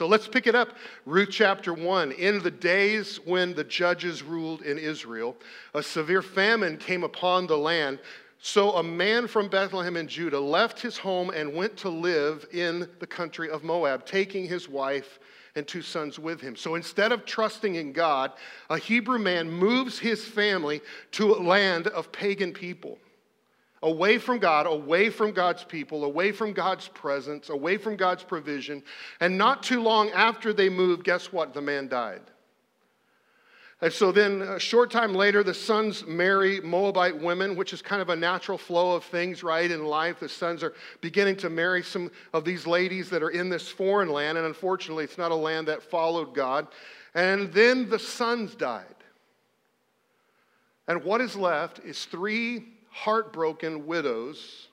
So let's pick it up. Ruth chapter 1. In the days when the judges ruled in Israel, a severe famine came upon the land. So a man from Bethlehem in Judah left his home and went to live in the country of Moab, taking his wife and two sons with him. So instead of trusting in God, a Hebrew man moves his family to a land of pagan people away from God, away from God's people, away from God's presence, away from God's provision. And not too long after they moved, guess what? The man died. And so then, a short time later, the sons marry Moabite women, which is kind of a natural flow of things, right, in life. The sons are beginning to marry some of these ladies that are in this foreign land, and unfortunately, it's not a land that followed God. And then the sons died. And what is left is three heartbroken widows,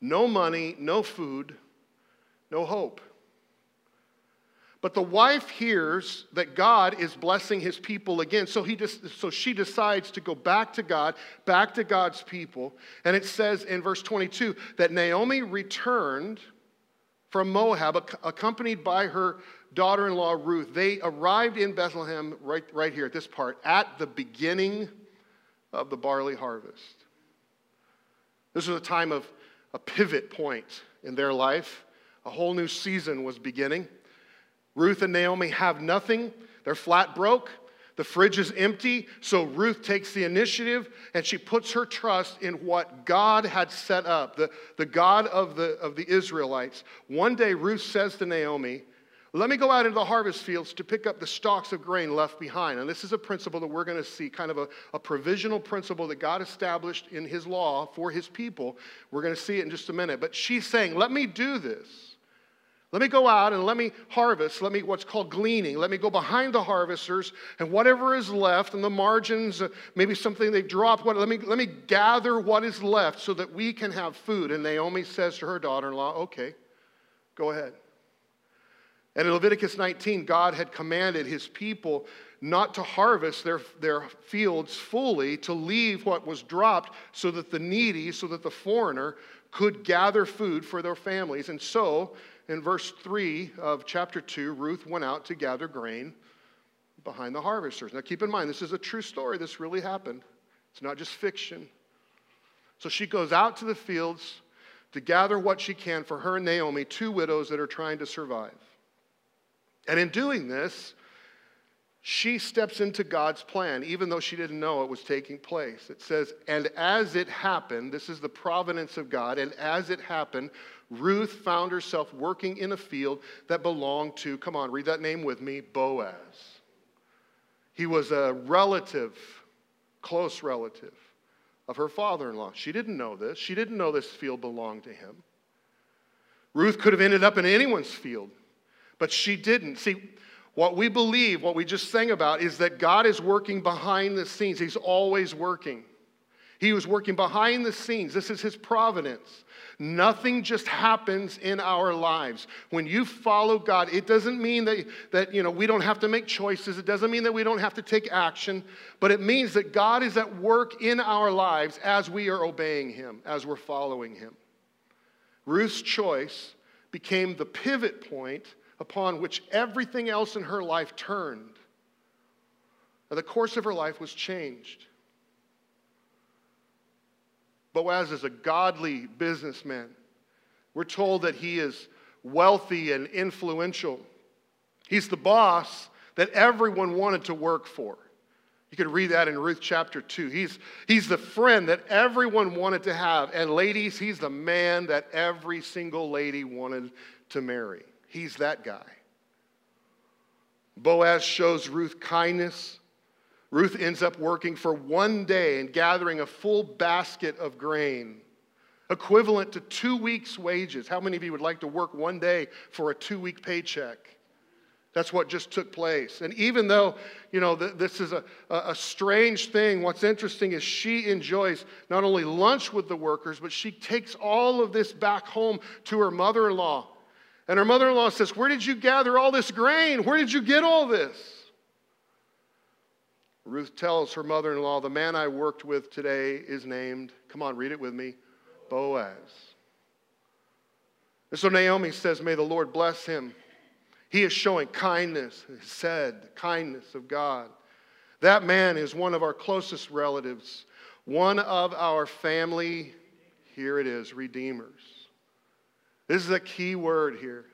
no money, no food, no hope. But the wife hears that God is blessing his people again. So, he just, so she decides to go back to God, back to God's people. And it says in verse 22 that Naomi returned from Moab, accompanied by her daughter in law Ruth. They arrived in Bethlehem, right, right here at this part, at the beginning of the barley harvest. This was a time of a pivot point in their life. A whole new season was beginning. Ruth and Naomi have nothing, they're flat broke. The fridge is empty, so Ruth takes the initiative and she puts her trust in what God had set up, the, the God of the, of the Israelites. One day, Ruth says to Naomi, let me go out into the harvest fields to pick up the stalks of grain left behind. And this is a principle that we're going to see, kind of a, a provisional principle that God established in His law for His people. We're going to see it in just a minute. But she's saying, Let me do this. Let me go out and let me harvest. Let me, what's called gleaning. Let me go behind the harvesters and whatever is left in the margins, uh, maybe something they dropped, what, let, me, let me gather what is left so that we can have food. And Naomi says to her daughter in law, Okay, go ahead. And in Leviticus 19, God had commanded his people not to harvest their, their fields fully, to leave what was dropped so that the needy, so that the foreigner could gather food for their families. And so, in verse 3 of chapter 2, Ruth went out to gather grain behind the harvesters. Now, keep in mind, this is a true story. This really happened, it's not just fiction. So she goes out to the fields to gather what she can for her and Naomi, two widows that are trying to survive. And in doing this, she steps into God's plan, even though she didn't know it was taking place. It says, And as it happened, this is the providence of God, and as it happened, Ruth found herself working in a field that belonged to, come on, read that name with me, Boaz. He was a relative, close relative of her father in law. She didn't know this. She didn't know this field belonged to him. Ruth could have ended up in anyone's field. But she didn't. See, what we believe, what we just sang about, is that God is working behind the scenes. He's always working. He was working behind the scenes. This is His providence. Nothing just happens in our lives. When you follow God, it doesn't mean that, that you know, we don't have to make choices. It doesn't mean that we don't have to take action, but it means that God is at work in our lives as we are obeying Him, as we're following Him. Ruth's choice became the pivot point upon which everything else in her life turned. Now, the course of her life was changed. Boaz is a godly businessman. We're told that he is wealthy and influential. He's the boss that everyone wanted to work for. You can read that in Ruth chapter 2. He's, he's the friend that everyone wanted to have. And ladies, he's the man that every single lady wanted to marry. He's that guy. Boaz shows Ruth kindness. Ruth ends up working for one day and gathering a full basket of grain, equivalent to two weeks' wages. How many of you would like to work one day for a two week paycheck? That's what just took place. And even though, you know, th- this is a, a strange thing, what's interesting is she enjoys not only lunch with the workers, but she takes all of this back home to her mother in law. And her mother in law says, Where did you gather all this grain? Where did you get all this? Ruth tells her mother in law, The man I worked with today is named, come on, read it with me, Boaz. And so Naomi says, May the Lord bless him. He is showing kindness, said, kindness of God. That man is one of our closest relatives, one of our family, here it is, redeemers. This is a key word here.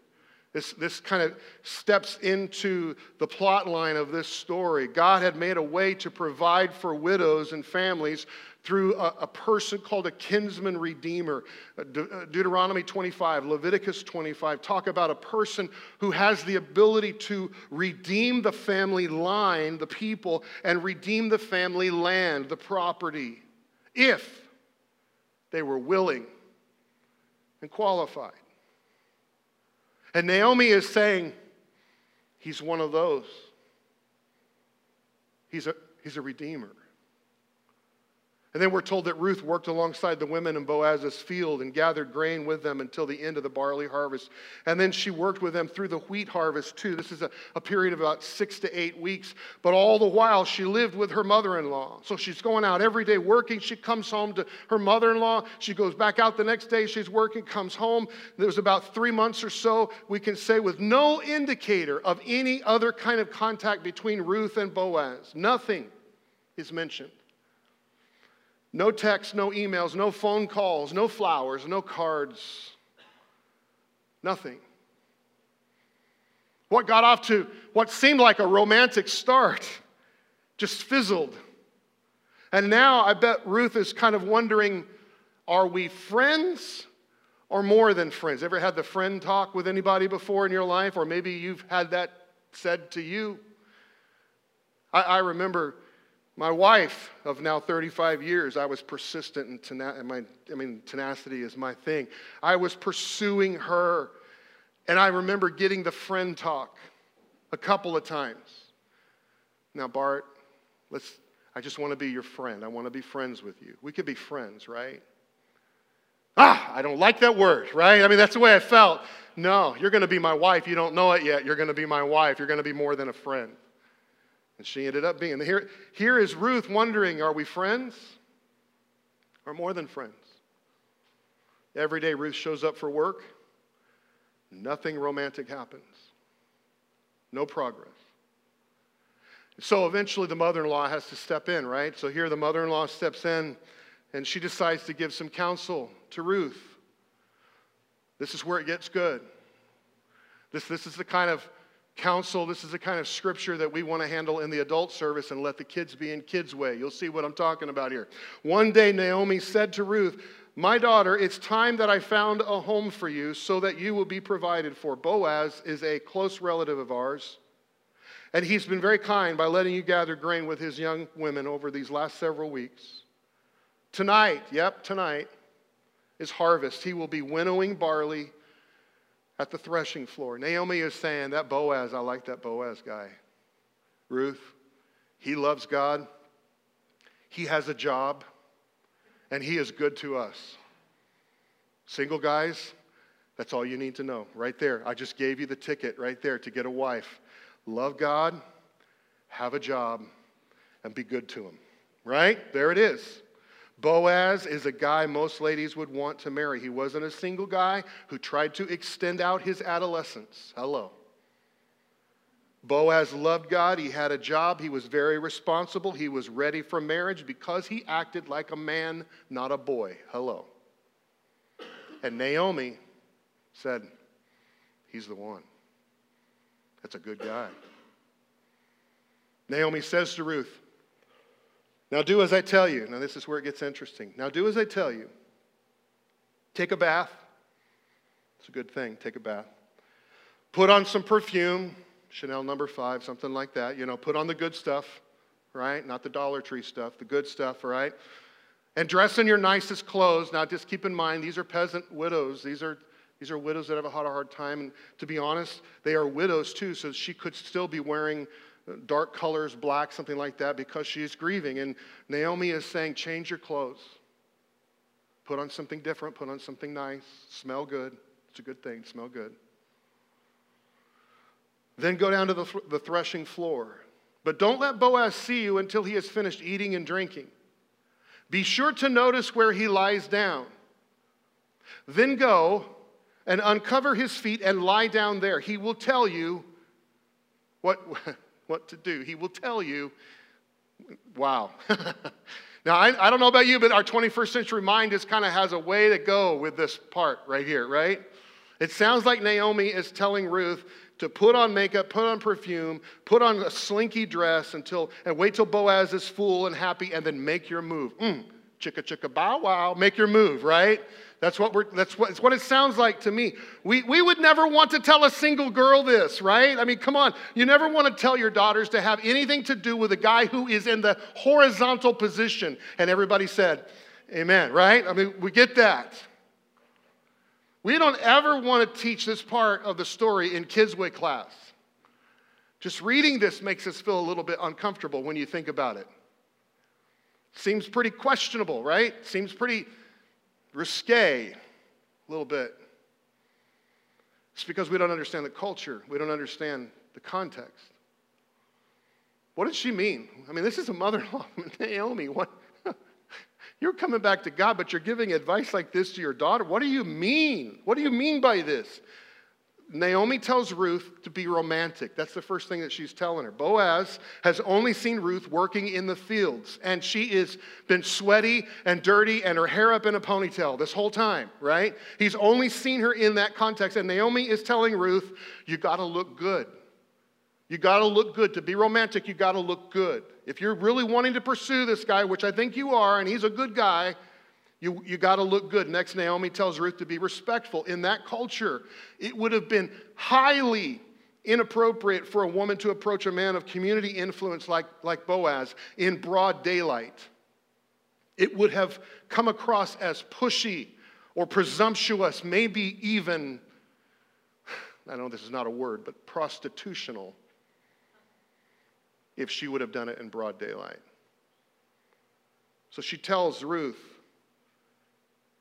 This, this kind of steps into the plot line of this story. God had made a way to provide for widows and families through a, a person called a kinsman redeemer. Uh, De- uh, Deuteronomy 25, Leviticus 25 talk about a person who has the ability to redeem the family line, the people, and redeem the family land, the property, if they were willing and qualified. And Naomi is saying, He's one of those. He's a, he's a redeemer. And then we're told that Ruth worked alongside the women in Boaz's field and gathered grain with them until the end of the barley harvest. And then she worked with them through the wheat harvest too. This is a, a period of about six to eight weeks. But all the while, she lived with her mother in law. So she's going out every day working. She comes home to her mother in law. She goes back out the next day. She's working, comes home. There was about three months or so, we can say, with no indicator of any other kind of contact between Ruth and Boaz. Nothing is mentioned. No texts, no emails, no phone calls, no flowers, no cards. Nothing. What got off to what seemed like a romantic start just fizzled. And now I bet Ruth is kind of wondering are we friends or more than friends? Ever had the friend talk with anybody before in your life? Or maybe you've had that said to you? I, I remember my wife of now 35 years, I was persistent and tena- my, I mean, tenacity is my thing. I was pursuing her, and I remember getting the friend talk a couple of times. Now, Bart, let's, I just want to be your friend. I want to be friends with you. We could be friends, right? Ah, I don't like that word, right? I mean, that's the way I felt. No, you're going to be my wife. You don't know it yet. You're going to be my wife. You're going to be more than a friend. And she ended up being. Here, here is Ruth wondering are we friends or more than friends? Every day Ruth shows up for work, nothing romantic happens, no progress. So eventually the mother in law has to step in, right? So here the mother in law steps in and she decides to give some counsel to Ruth. This is where it gets good. This, this is the kind of counsel. This is the kind of scripture that we want to handle in the adult service and let the kids be in kids' way. You'll see what I'm talking about here. One day, Naomi said to Ruth, My daughter, it's time that I found a home for you so that you will be provided for. Boaz is a close relative of ours. And he's been very kind by letting you gather grain with his young women over these last several weeks. Tonight, yep, tonight is harvest. He will be winnowing barley at the threshing floor. Naomi is saying, That Boaz, I like that Boaz guy. Ruth, he loves God, he has a job, and he is good to us. Single guys, that's all you need to know right there. I just gave you the ticket right there to get a wife. Love God, have a job, and be good to him. Right? There it is. Boaz is a guy most ladies would want to marry. He wasn't a single guy who tried to extend out his adolescence. Hello. Boaz loved God. He had a job. He was very responsible. He was ready for marriage because he acted like a man, not a boy. Hello. And Naomi said, He's the one. That's a good guy. Naomi says to Ruth, now do as I tell you. Now, this is where it gets interesting. Now, do as I tell you. Take a bath. It's a good thing. Take a bath. Put on some perfume, Chanel number five, something like that. You know, put on the good stuff, right? Not the Dollar Tree stuff, the good stuff, right? And dress in your nicest clothes. Now, just keep in mind, these are peasant widows. These are, these are widows that have had a hard time. And to be honest, they are widows too, so she could still be wearing dark colors, black, something like that, because she is grieving. And Naomi is saying, change your clothes. Put on something different, put on something nice, smell good. It's a good thing, smell good. Then go down to the, the threshing floor. But don't let Boaz see you until he has finished eating and drinking. Be sure to notice where he lies down. Then go and uncover his feet and lie down there. He will tell you what, what to do. He will tell you, wow. now, I, I don't know about you, but our 21st century mind just kind of has a way to go with this part right here, right? It sounds like Naomi is telling Ruth to put on makeup, put on perfume, put on a slinky dress until, and wait till Boaz is full and happy, and then make your move. Mm, chicka chicka bow wow, make your move, right? That's what, we're, that's what, it's what it sounds like to me. We, we would never want to tell a single girl this, right? I mean, come on. You never want to tell your daughters to have anything to do with a guy who is in the horizontal position. And everybody said, Amen, right? I mean, we get that. We don't ever want to teach this part of the story in Kidsway class. Just reading this makes us feel a little bit uncomfortable when you think about it. Seems pretty questionable, right? Seems pretty risque, a little bit. It's because we don't understand the culture, we don't understand the context. What did she mean? I mean, this is a mother in law, Naomi. What? You're coming back to God, but you're giving advice like this to your daughter. What do you mean? What do you mean by this? Naomi tells Ruth to be romantic. That's the first thing that she's telling her. Boaz has only seen Ruth working in the fields, and she has been sweaty and dirty and her hair up in a ponytail this whole time, right? He's only seen her in that context, and Naomi is telling Ruth, You got to look good. You got to look good. To be romantic, you got to look good. If you're really wanting to pursue this guy, which I think you are, and he's a good guy, you, you got to look good. Next, Naomi tells Ruth to be respectful. In that culture, it would have been highly inappropriate for a woman to approach a man of community influence like, like Boaz in broad daylight. It would have come across as pushy or presumptuous, maybe even, I don't know this is not a word, but prostitutional, if she would have done it in broad daylight. So she tells Ruth,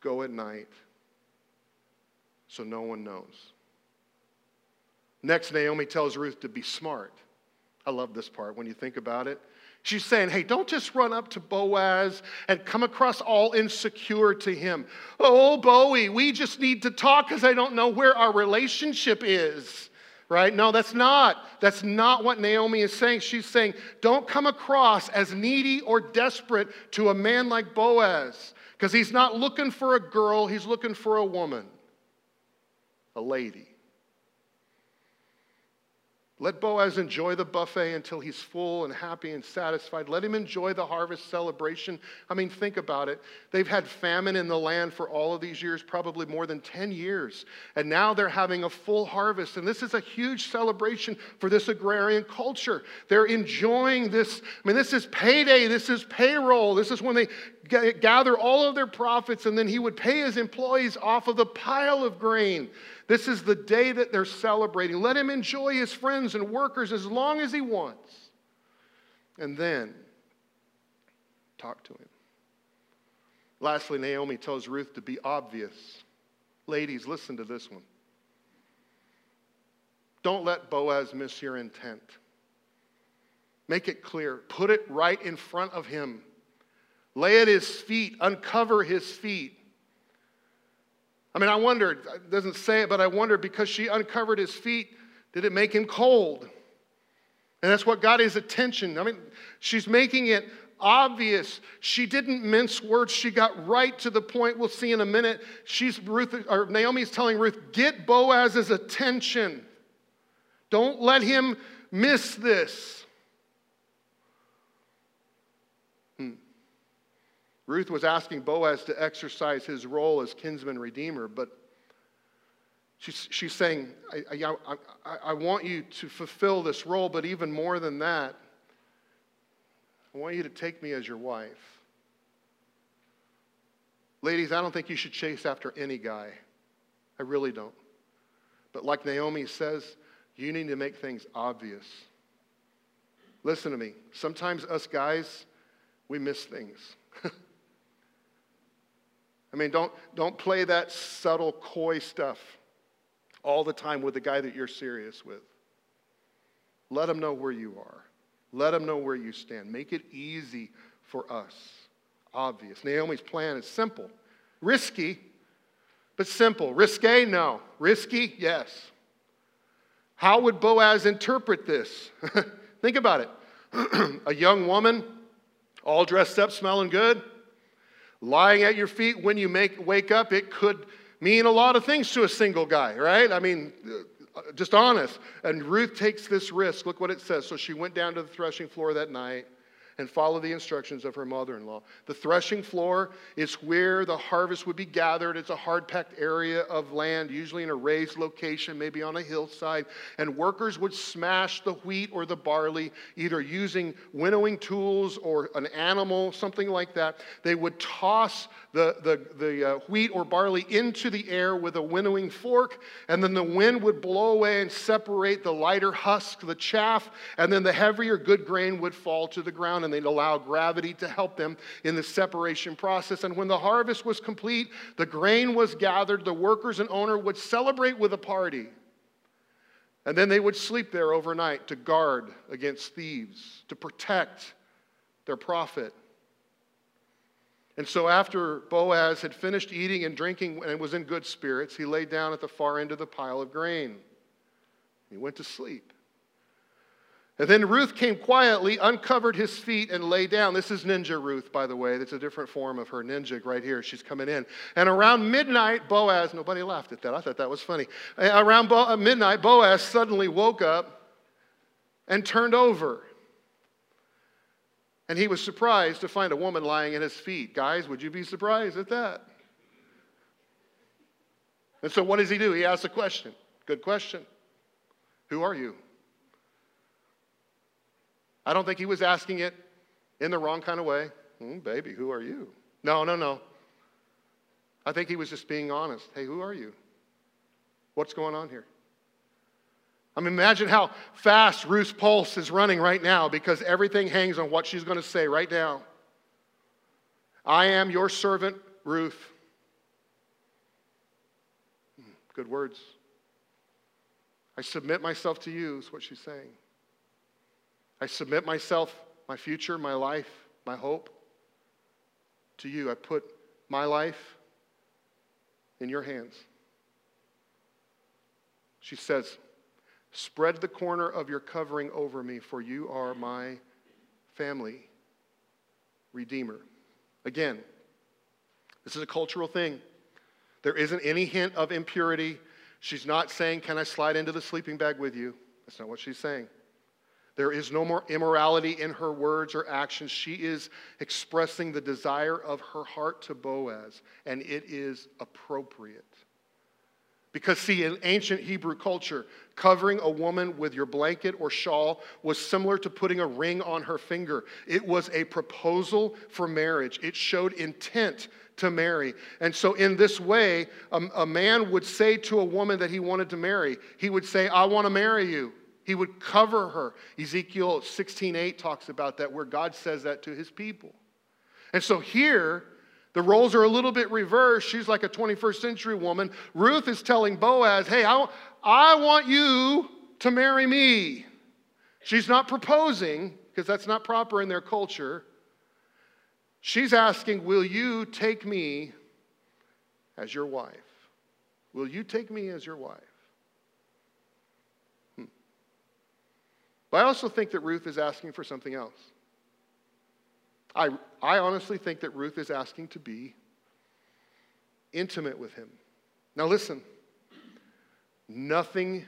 Go at night so no one knows. Next, Naomi tells Ruth to be smart. I love this part when you think about it. She's saying, hey, don't just run up to Boaz and come across all insecure to him. Oh, Bowie, we just need to talk because I don't know where our relationship is. Right? No, that's not. That's not what Naomi is saying. She's saying, don't come across as needy or desperate to a man like Boaz. Because he's not looking for a girl, he's looking for a woman, a lady. Let Boaz enjoy the buffet until he's full and happy and satisfied. Let him enjoy the harvest celebration. I mean, think about it. They've had famine in the land for all of these years, probably more than 10 years. And now they're having a full harvest. And this is a huge celebration for this agrarian culture. They're enjoying this. I mean, this is payday, this is payroll. This is when they gather all of their profits, and then he would pay his employees off of the pile of grain. This is the day that they're celebrating. Let him enjoy his friends and workers as long as he wants. And then talk to him. Lastly, Naomi tells Ruth to be obvious. Ladies, listen to this one. Don't let Boaz miss your intent. Make it clear. Put it right in front of him. Lay at his feet, uncover his feet. I mean, I wondered, it doesn't say it, but I wondered because she uncovered his feet, did it make him cold? And that's what got his attention. I mean, she's making it obvious. She didn't mince words. She got right to the point. We'll see in a minute. She's Ruth, or Naomi's telling Ruth, get Boaz's attention. Don't let him miss this. Ruth was asking Boaz to exercise his role as kinsman redeemer, but she's, she's saying, I, I, I, I want you to fulfill this role, but even more than that, I want you to take me as your wife. Ladies, I don't think you should chase after any guy. I really don't. But like Naomi says, you need to make things obvious. Listen to me. Sometimes us guys, we miss things. I mean, don't, don't play that subtle, coy stuff all the time with the guy that you're serious with. Let him know where you are. Let him know where you stand. Make it easy for us. Obvious. Naomi's plan is simple, risky, but simple. Risque? No. Risky? Yes. How would Boaz interpret this? Think about it. a young woman, all dressed up, smelling good, lying at your feet when you make, wake up, it could mean a lot of things to a single guy, right? I mean, uh, just honest. And Ruth takes this risk. Look what it says. So she went down to the threshing floor that night and follow the instructions of her mother in law. The threshing floor is where the harvest would be gathered. It's a hard packed area of land, usually in a raised location, maybe on a hillside. And workers would smash the wheat or the barley, either using winnowing tools or an animal, something like that. They would toss the, the, the uh, wheat or barley into the air with a winnowing fork, and then the wind would blow away and separate the lighter husk, the chaff, and then the heavier good grain would fall to the ground and they'd allow gravity to help them in the separation process. And when the harvest was complete, the grain was gathered, the workers and owner would celebrate with a party. And then they would sleep there overnight to guard against thieves, to protect their profit. And so, after Boaz had finished eating and drinking and was in good spirits, he lay down at the far end of the pile of grain. He went to sleep. And then Ruth came quietly, uncovered his feet, and lay down. This is Ninja Ruth, by the way. That's a different form of her ninja right here. She's coming in. And around midnight, Boaz, nobody laughed at that. I thought that was funny. Around Bo- uh, midnight, Boaz suddenly woke up and turned over. And he was surprised to find a woman lying at his feet. Guys, would you be surprised at that? And so, what does he do? He asks a question. Good question. Who are you? I don't think he was asking it in the wrong kind of way. Mm, baby, who are you? No, no, no. I think he was just being honest. Hey, who are you? What's going on here? I mean, imagine how fast Ruth's pulse is running right now because everything hangs on what she's going to say right now. I am your servant, Ruth. Hmm, good words. I submit myself to you, is what she's saying. I submit myself, my future, my life, my hope to you. I put my life in your hands. She says, Spread the corner of your covering over me, for you are my family redeemer. Again, this is a cultural thing. There isn't any hint of impurity. She's not saying, Can I slide into the sleeping bag with you? That's not what she's saying. There is no more immorality in her words or actions. She is expressing the desire of her heart to Boaz, and it is appropriate. Because, see, in ancient Hebrew culture, covering a woman with your blanket or shawl was similar to putting a ring on her finger. It was a proposal for marriage, it showed intent to marry. And so, in this way, a, a man would say to a woman that he wanted to marry, he would say, I want to marry you. He would cover her. Ezekiel 16:8 talks about that, where God says that to his people. And so here, the roles are a little bit reversed. She's like a 21st century woman. Ruth is telling Boaz, hey, I, I want you to marry me. She's not proposing, because that's not proper in their culture. She's asking, Will you take me as your wife? Will you take me as your wife? But I also think that Ruth is asking for something else. I, I honestly think that Ruth is asking to be intimate with him. Now, listen, nothing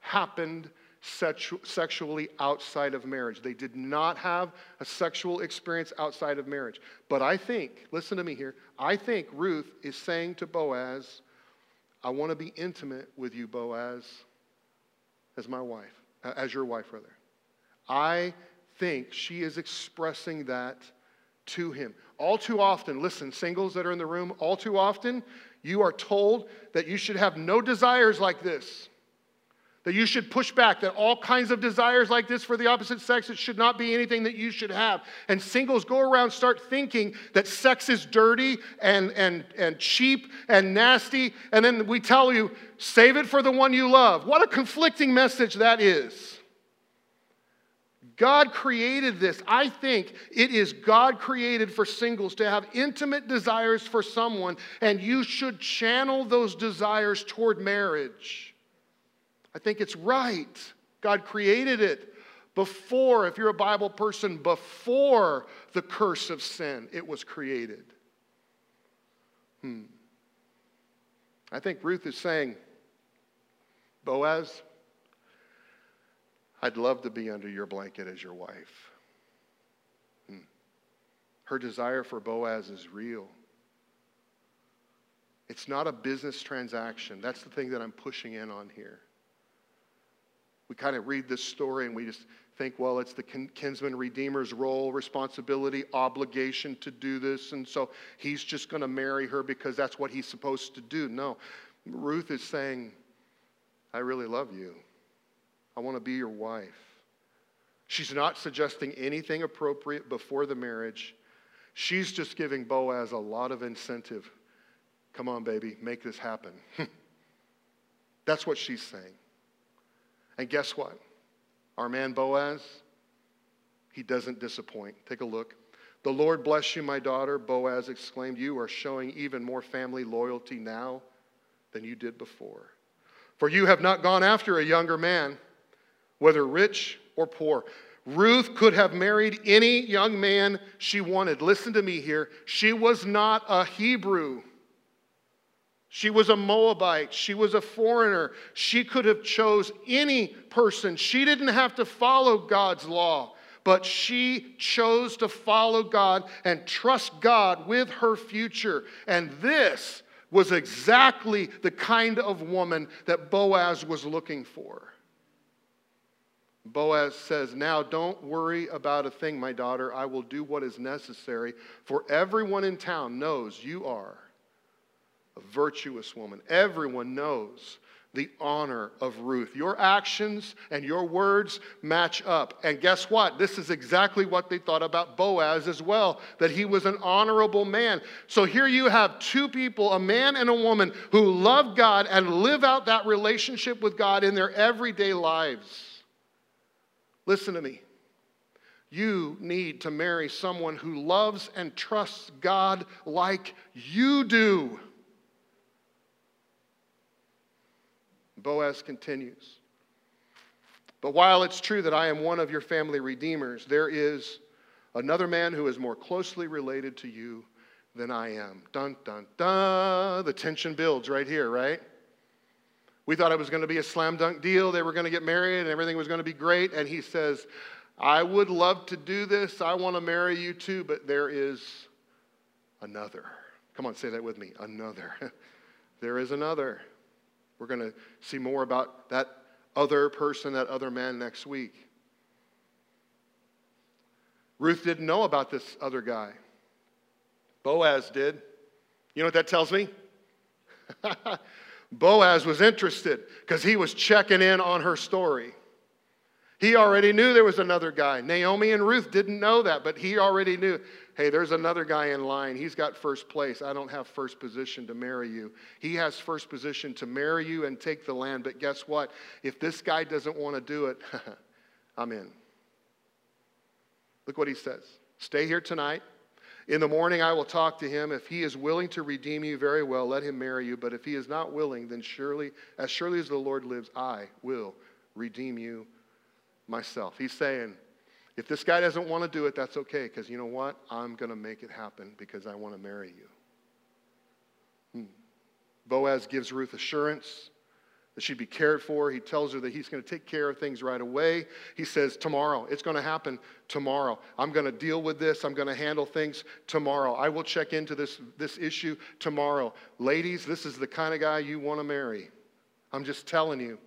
happened sexu- sexually outside of marriage. They did not have a sexual experience outside of marriage. But I think, listen to me here, I think Ruth is saying to Boaz, I want to be intimate with you, Boaz, as my wife, as your wife, rather. I think she is expressing that to him. All too often, listen, singles that are in the room, all too often, you are told that you should have no desires like this. That you should push back, that all kinds of desires like this for the opposite sex, it should not be anything that you should have. And singles go around, start thinking that sex is dirty and, and, and cheap and nasty. And then we tell you, save it for the one you love. What a conflicting message that is. God created this. I think it is God created for singles to have intimate desires for someone, and you should channel those desires toward marriage. I think it's right. God created it before, if you're a Bible person, before the curse of sin, it was created. Hmm. I think Ruth is saying, Boaz, I'd love to be under your blanket as your wife. Hmm. Her desire for Boaz is real. It's not a business transaction. That's the thing that I'm pushing in on here. We kind of read this story and we just think, well, it's the kinsman redeemer's role, responsibility, obligation to do this. And so he's just going to marry her because that's what he's supposed to do. No. Ruth is saying, I really love you. I want to be your wife. She's not suggesting anything appropriate before the marriage. She's just giving Boaz a lot of incentive. Come on, baby, make this happen. That's what she's saying. And guess what? Our man Boaz, he doesn't disappoint. Take a look. The Lord bless you, my daughter, Boaz exclaimed. You are showing even more family loyalty now than you did before. For you have not gone after a younger man, whether rich or poor. Ruth could have married any young man she wanted. Listen to me here. She was not a Hebrew. She was a Moabite. She was a foreigner. She could have chose any person. She didn't have to follow God's law, but she chose to follow God and trust God with her future. And this was exactly the kind of woman that Boaz was looking for. Boaz says, Now don't worry about a thing, my daughter. I will do what is necessary, for everyone in town knows you are a virtuous woman. Everyone knows the honor of Ruth. Your actions and your words match up. And guess what? This is exactly what they thought about Boaz as well, that he was an honorable man. So here you have two people, a man and a woman, who love God and live out that relationship with God in their everyday lives. Listen to me. You need to marry someone who loves and trusts God like you do. Boaz continues. But while it's true that I am one of your family redeemers, there is another man who is more closely related to you than I am. Dun, dun, dun. The tension builds right here, right? We thought it was going to be a slam dunk deal. They were going to get married and everything was going to be great. And he says, I would love to do this. I want to marry you too, but there is another. Come on, say that with me. Another. there is another. We're going to see more about that other person, that other man next week. Ruth didn't know about this other guy. Boaz did. You know what that tells me? Boaz was interested because he was checking in on her story. He already knew there was another guy. Naomi and Ruth didn't know that, but he already knew hey, there's another guy in line. He's got first place. I don't have first position to marry you. He has first position to marry you and take the land. But guess what? If this guy doesn't want to do it, I'm in. Look what he says Stay here tonight. In the morning, I will talk to him. If he is willing to redeem you, very well, let him marry you. But if he is not willing, then surely, as surely as the Lord lives, I will redeem you myself. He's saying, if this guy doesn't want to do it, that's okay, because you know what? I'm going to make it happen because I want to marry you. Hmm. Boaz gives Ruth assurance that she'd be cared for. He tells her that he's going to take care of things right away. He says, Tomorrow, it's going to happen tomorrow. I'm going to deal with this. I'm going to handle things tomorrow. I will check into this, this issue tomorrow. Ladies, this is the kind of guy you want to marry. I'm just telling you.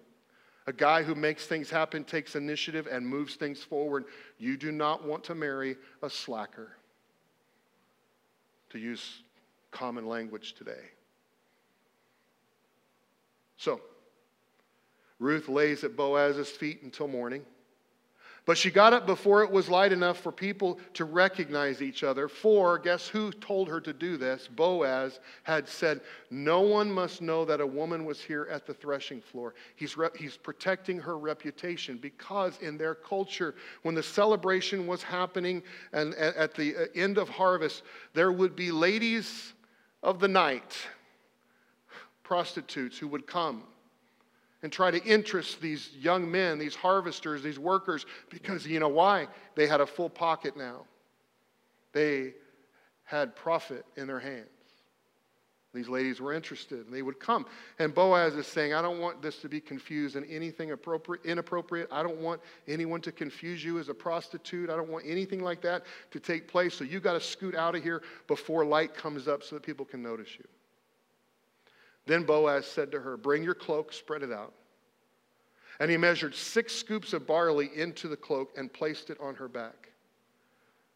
A guy who makes things happen, takes initiative, and moves things forward. You do not want to marry a slacker, to use common language today. So, Ruth lays at Boaz's feet until morning. But she got up before it was light enough for people to recognize each other. For, guess who told her to do this? Boaz had said, No one must know that a woman was here at the threshing floor. He's, re- he's protecting her reputation because in their culture, when the celebration was happening and at the uh, end of harvest, there would be ladies of the night, prostitutes who would come and try to interest these young men, these harvesters, these workers, because you know why? They had a full pocket now. They had profit in their hands. These ladies were interested and they would come. And Boaz is saying, I don't want this to be confused in anything appropriate, inappropriate. I don't want anyone to confuse you as a prostitute. I don't want anything like that to take place. So you got to scoot out of here before light comes up so that people can notice you. Then Boaz said to her, Bring your cloak, spread it out. And he measured six scoops of barley into the cloak and placed it on her back.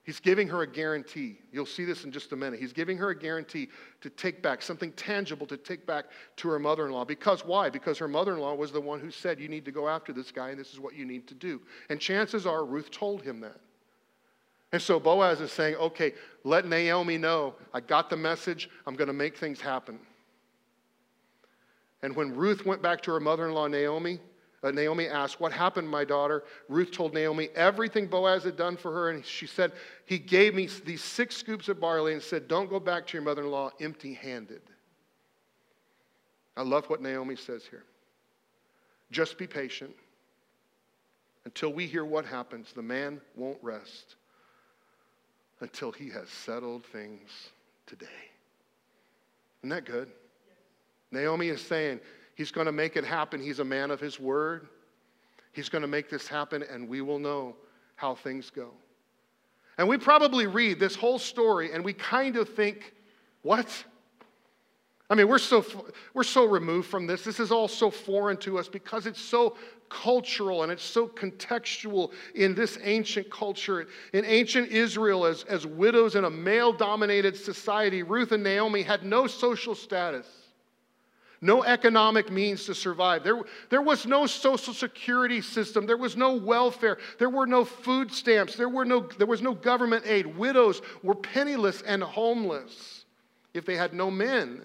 He's giving her a guarantee. You'll see this in just a minute. He's giving her a guarantee to take back, something tangible to take back to her mother in law. Because why? Because her mother in law was the one who said, You need to go after this guy, and this is what you need to do. And chances are, Ruth told him that. And so Boaz is saying, Okay, let Naomi know I got the message. I'm going to make things happen. And when Ruth went back to her mother in law, Naomi, uh, Naomi asked, What happened, my daughter? Ruth told Naomi everything Boaz had done for her. And she said, He gave me these six scoops of barley and said, Don't go back to your mother in law empty handed. I love what Naomi says here. Just be patient. Until we hear what happens, the man won't rest until he has settled things today. Isn't that good? Naomi is saying, He's going to make it happen. He's a man of his word. He's going to make this happen, and we will know how things go. And we probably read this whole story and we kind of think, what? I mean, we're so, we're so removed from this. This is all so foreign to us because it's so cultural and it's so contextual in this ancient culture. In ancient Israel, as, as widows in a male dominated society, Ruth and Naomi had no social status no economic means to survive. There, there was no social security system. There was no welfare. There were no food stamps. There, were no, there was no government aid. Widows were penniless and homeless if they had no men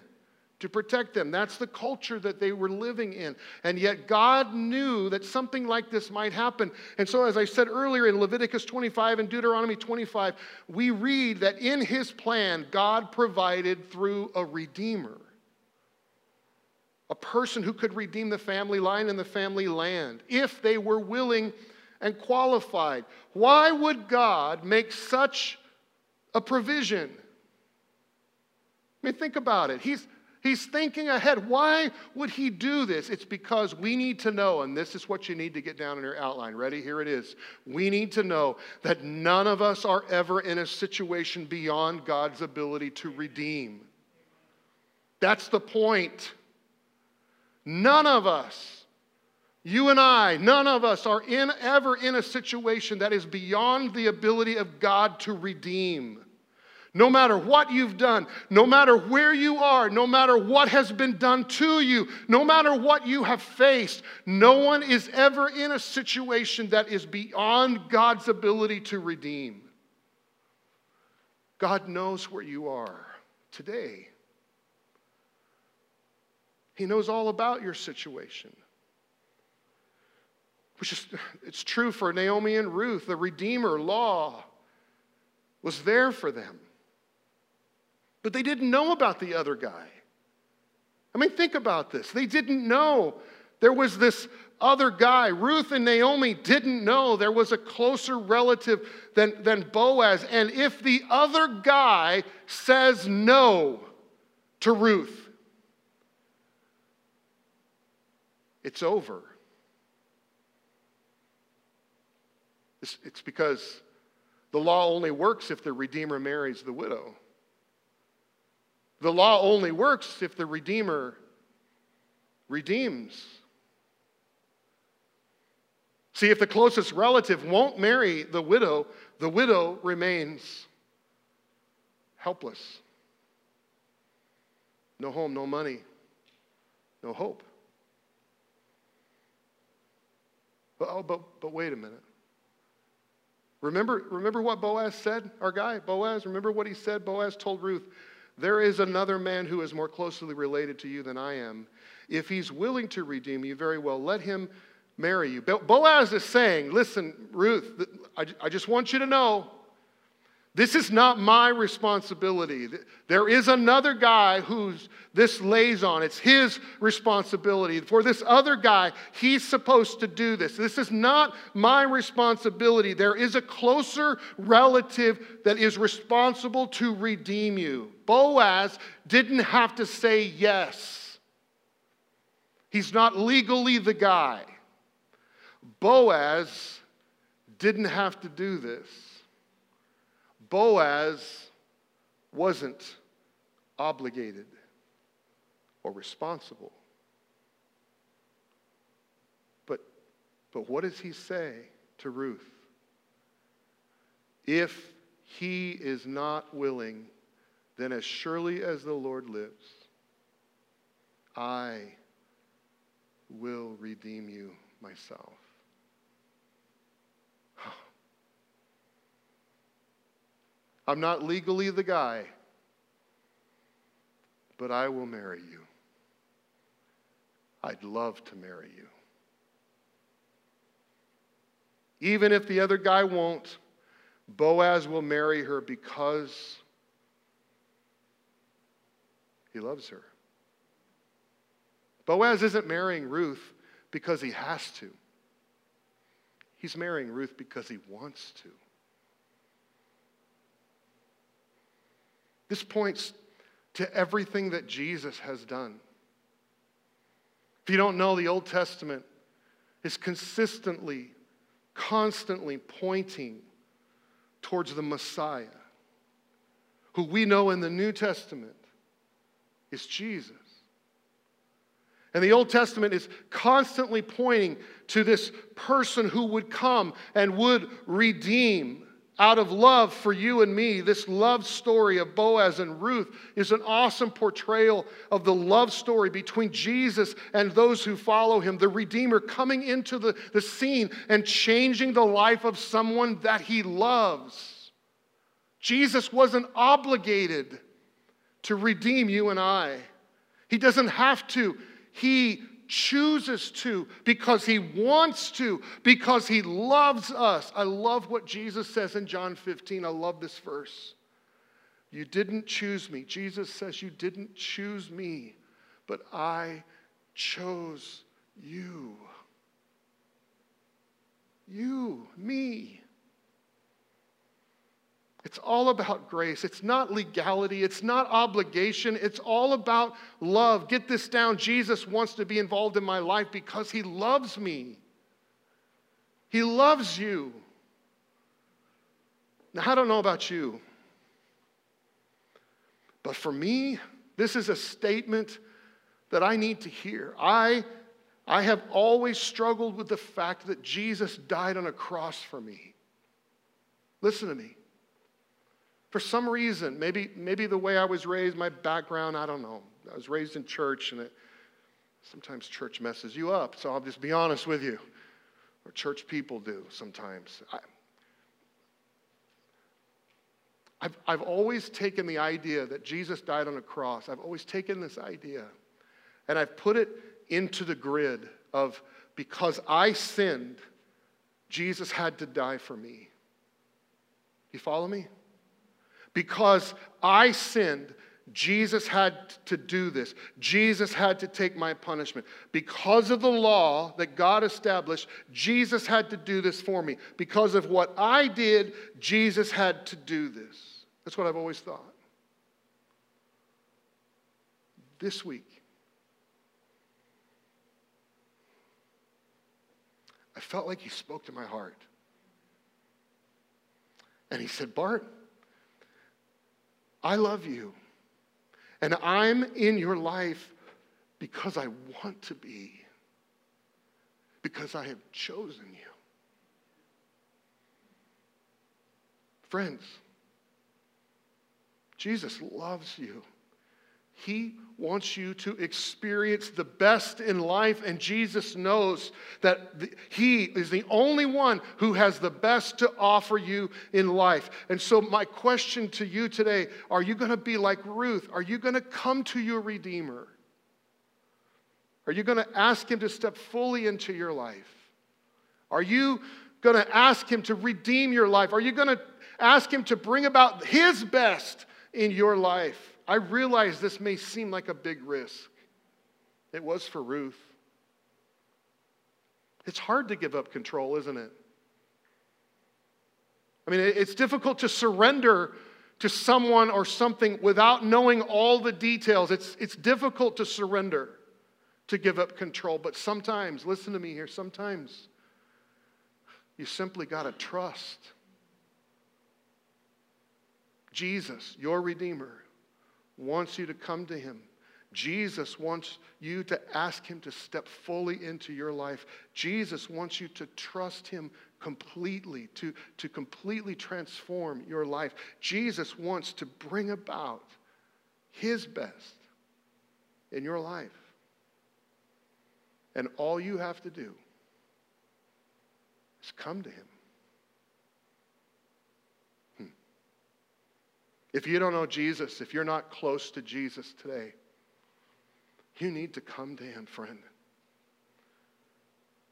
to protect them. That's the culture that they were living in. And yet God knew that something like this might happen. And so, as I said earlier in Leviticus 25 and Deuteronomy 25, we read that in his plan, God provided through a redeemer a person who could redeem the family line and the family land if they were willing and qualified. Why would God make such a provision? I mean, think about it. He's, he's thinking ahead. Why would he do this? It's because we need to know, and this is what you need to get down in your outline. Ready? Here it is. We need to know that none of us are ever in a situation beyond God's ability to redeem. That's the point. None of us, you and I, none of us are in, ever in a situation that is beyond the ability of God to redeem. No matter what you've done, no matter where you are, no matter what has been done to you, no matter what you have faced, no one is ever in a situation that is beyond God's ability to redeem. God knows where you are today. He knows all about your situation. Which is, it's true for Naomi and Ruth. The Redeemer law was there for them. But they didn't know about the other guy. I mean, think about this. They didn't know there was this other guy. Ruth and Naomi didn't know there was a closer relative than, than Boaz. And if the other guy says no to Ruth, it's over. It's, it's because the law only works if the Redeemer marries the widow. The law only works if the Redeemer redeems. See, if the closest relative won't marry the widow, the widow remains helpless. No home, no money, no hope. But, oh, but, but wait a minute. Remember, remember what Boaz said, our guy, Boaz? Remember what he said? Boaz told Ruth, There is another man who is more closely related to you than I am. If he's willing to redeem you, very well, let him marry you. Boaz is saying, Listen, Ruth, I just want you to know This is not my responsibility. There is another guy who's this lays on. It's his responsibility. For this other guy, he's supposed to do this. This is not my responsibility. There is a closer relative that is responsible to redeem you. Boaz didn't have to say yes. He's not legally the guy. Boaz didn't have to do this. Boaz wasn't obligated or responsible. But, but what does he say to Ruth? If he is not willing, then as surely as the Lord lives, I will redeem you myself. I'm not legally the guy, but I will marry you. I'd love to marry you. Even if the other guy won't, Boaz will marry her because he loves her. Boaz isn't marrying Ruth because he has to. He's marrying Ruth because he wants to. This points to everything that Jesus has done. If you don't know, the Old Testament is consistently, constantly pointing towards the Messiah, who we know in the New Testament is Jesus. And the Old Testament is constantly pointing to this person who would come and would redeem out of love for you and me, this love story of Boaz and Ruth is an awesome portrayal of the love story between Jesus and those who follow him, the Redeemer coming into the, the scene and changing the life of someone that he loves. Jesus wasn't obligated to redeem you and I, he doesn't have to. He chooses to, because he wants to, because he loves us. I love what Jesus says in John 15. I love this verse. You didn't choose me. Jesus says, You didn't choose me, but I chose you. You, me. It's all about grace. It's not legality. It's not obligation. It's all about love. Get this down. Jesus wants to be involved in my life because he loves me. He loves you. Now, I don't know about you, but for me, this is a statement that I need to hear. I, I have always struggled with the fact that Jesus died on a cross for me. Listen to me. For some reason, maybe, maybe the way I was raised, my background, I don't know. I was raised in church, and it, sometimes church messes you up. So I'll just be honest with you. Or church people do sometimes. I, I've, I've always taken the idea that Jesus died on a cross. I've always taken this idea and I've put it into the grid of because I sinned, Jesus had to die for me. You follow me? Because I sinned, Jesus had to do this. Jesus had to take my punishment. Because of the law that God established, Jesus had to do this for me. Because of what I did, Jesus had to do this. That's what I've always thought. This week, I felt like he spoke to my heart. And he said, Bart, I love you. And I'm in your life because I want to be, because I have chosen you. Friends, Jesus loves you. He wants you to experience the best in life, and Jesus knows that the, He is the only one who has the best to offer you in life. And so, my question to you today are you going to be like Ruth? Are you going to come to your Redeemer? Are you going to ask Him to step fully into your life? Are you going to ask Him to redeem your life? Are you going to Ask Him to bring about His best in your life. I realize this may seem like a big risk. It was for Ruth. It's hard to give up control, isn't it? I mean, it's difficult to surrender to someone or something without knowing all the details. It's, it's difficult to surrender, to give up control. But sometimes, listen to me here, sometimes you simply got to trust. Jesus, your Redeemer, wants you to come to Him. Jesus wants you to ask Him to step fully into your life. Jesus wants you to trust Him completely, to, to completely transform your life. Jesus wants to bring about His best in your life. And all you have to do is come to Him. If you don't know Jesus, if you're not close to Jesus today, you need to come to Him, friend.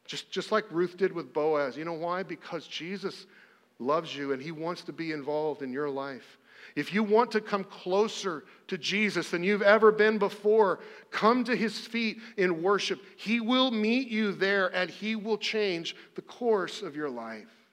Just, just like Ruth did with Boaz. You know why? Because Jesus loves you and He wants to be involved in your life. If you want to come closer to Jesus than you've ever been before, come to his feet in worship. He will meet you there and he will change the course of your life.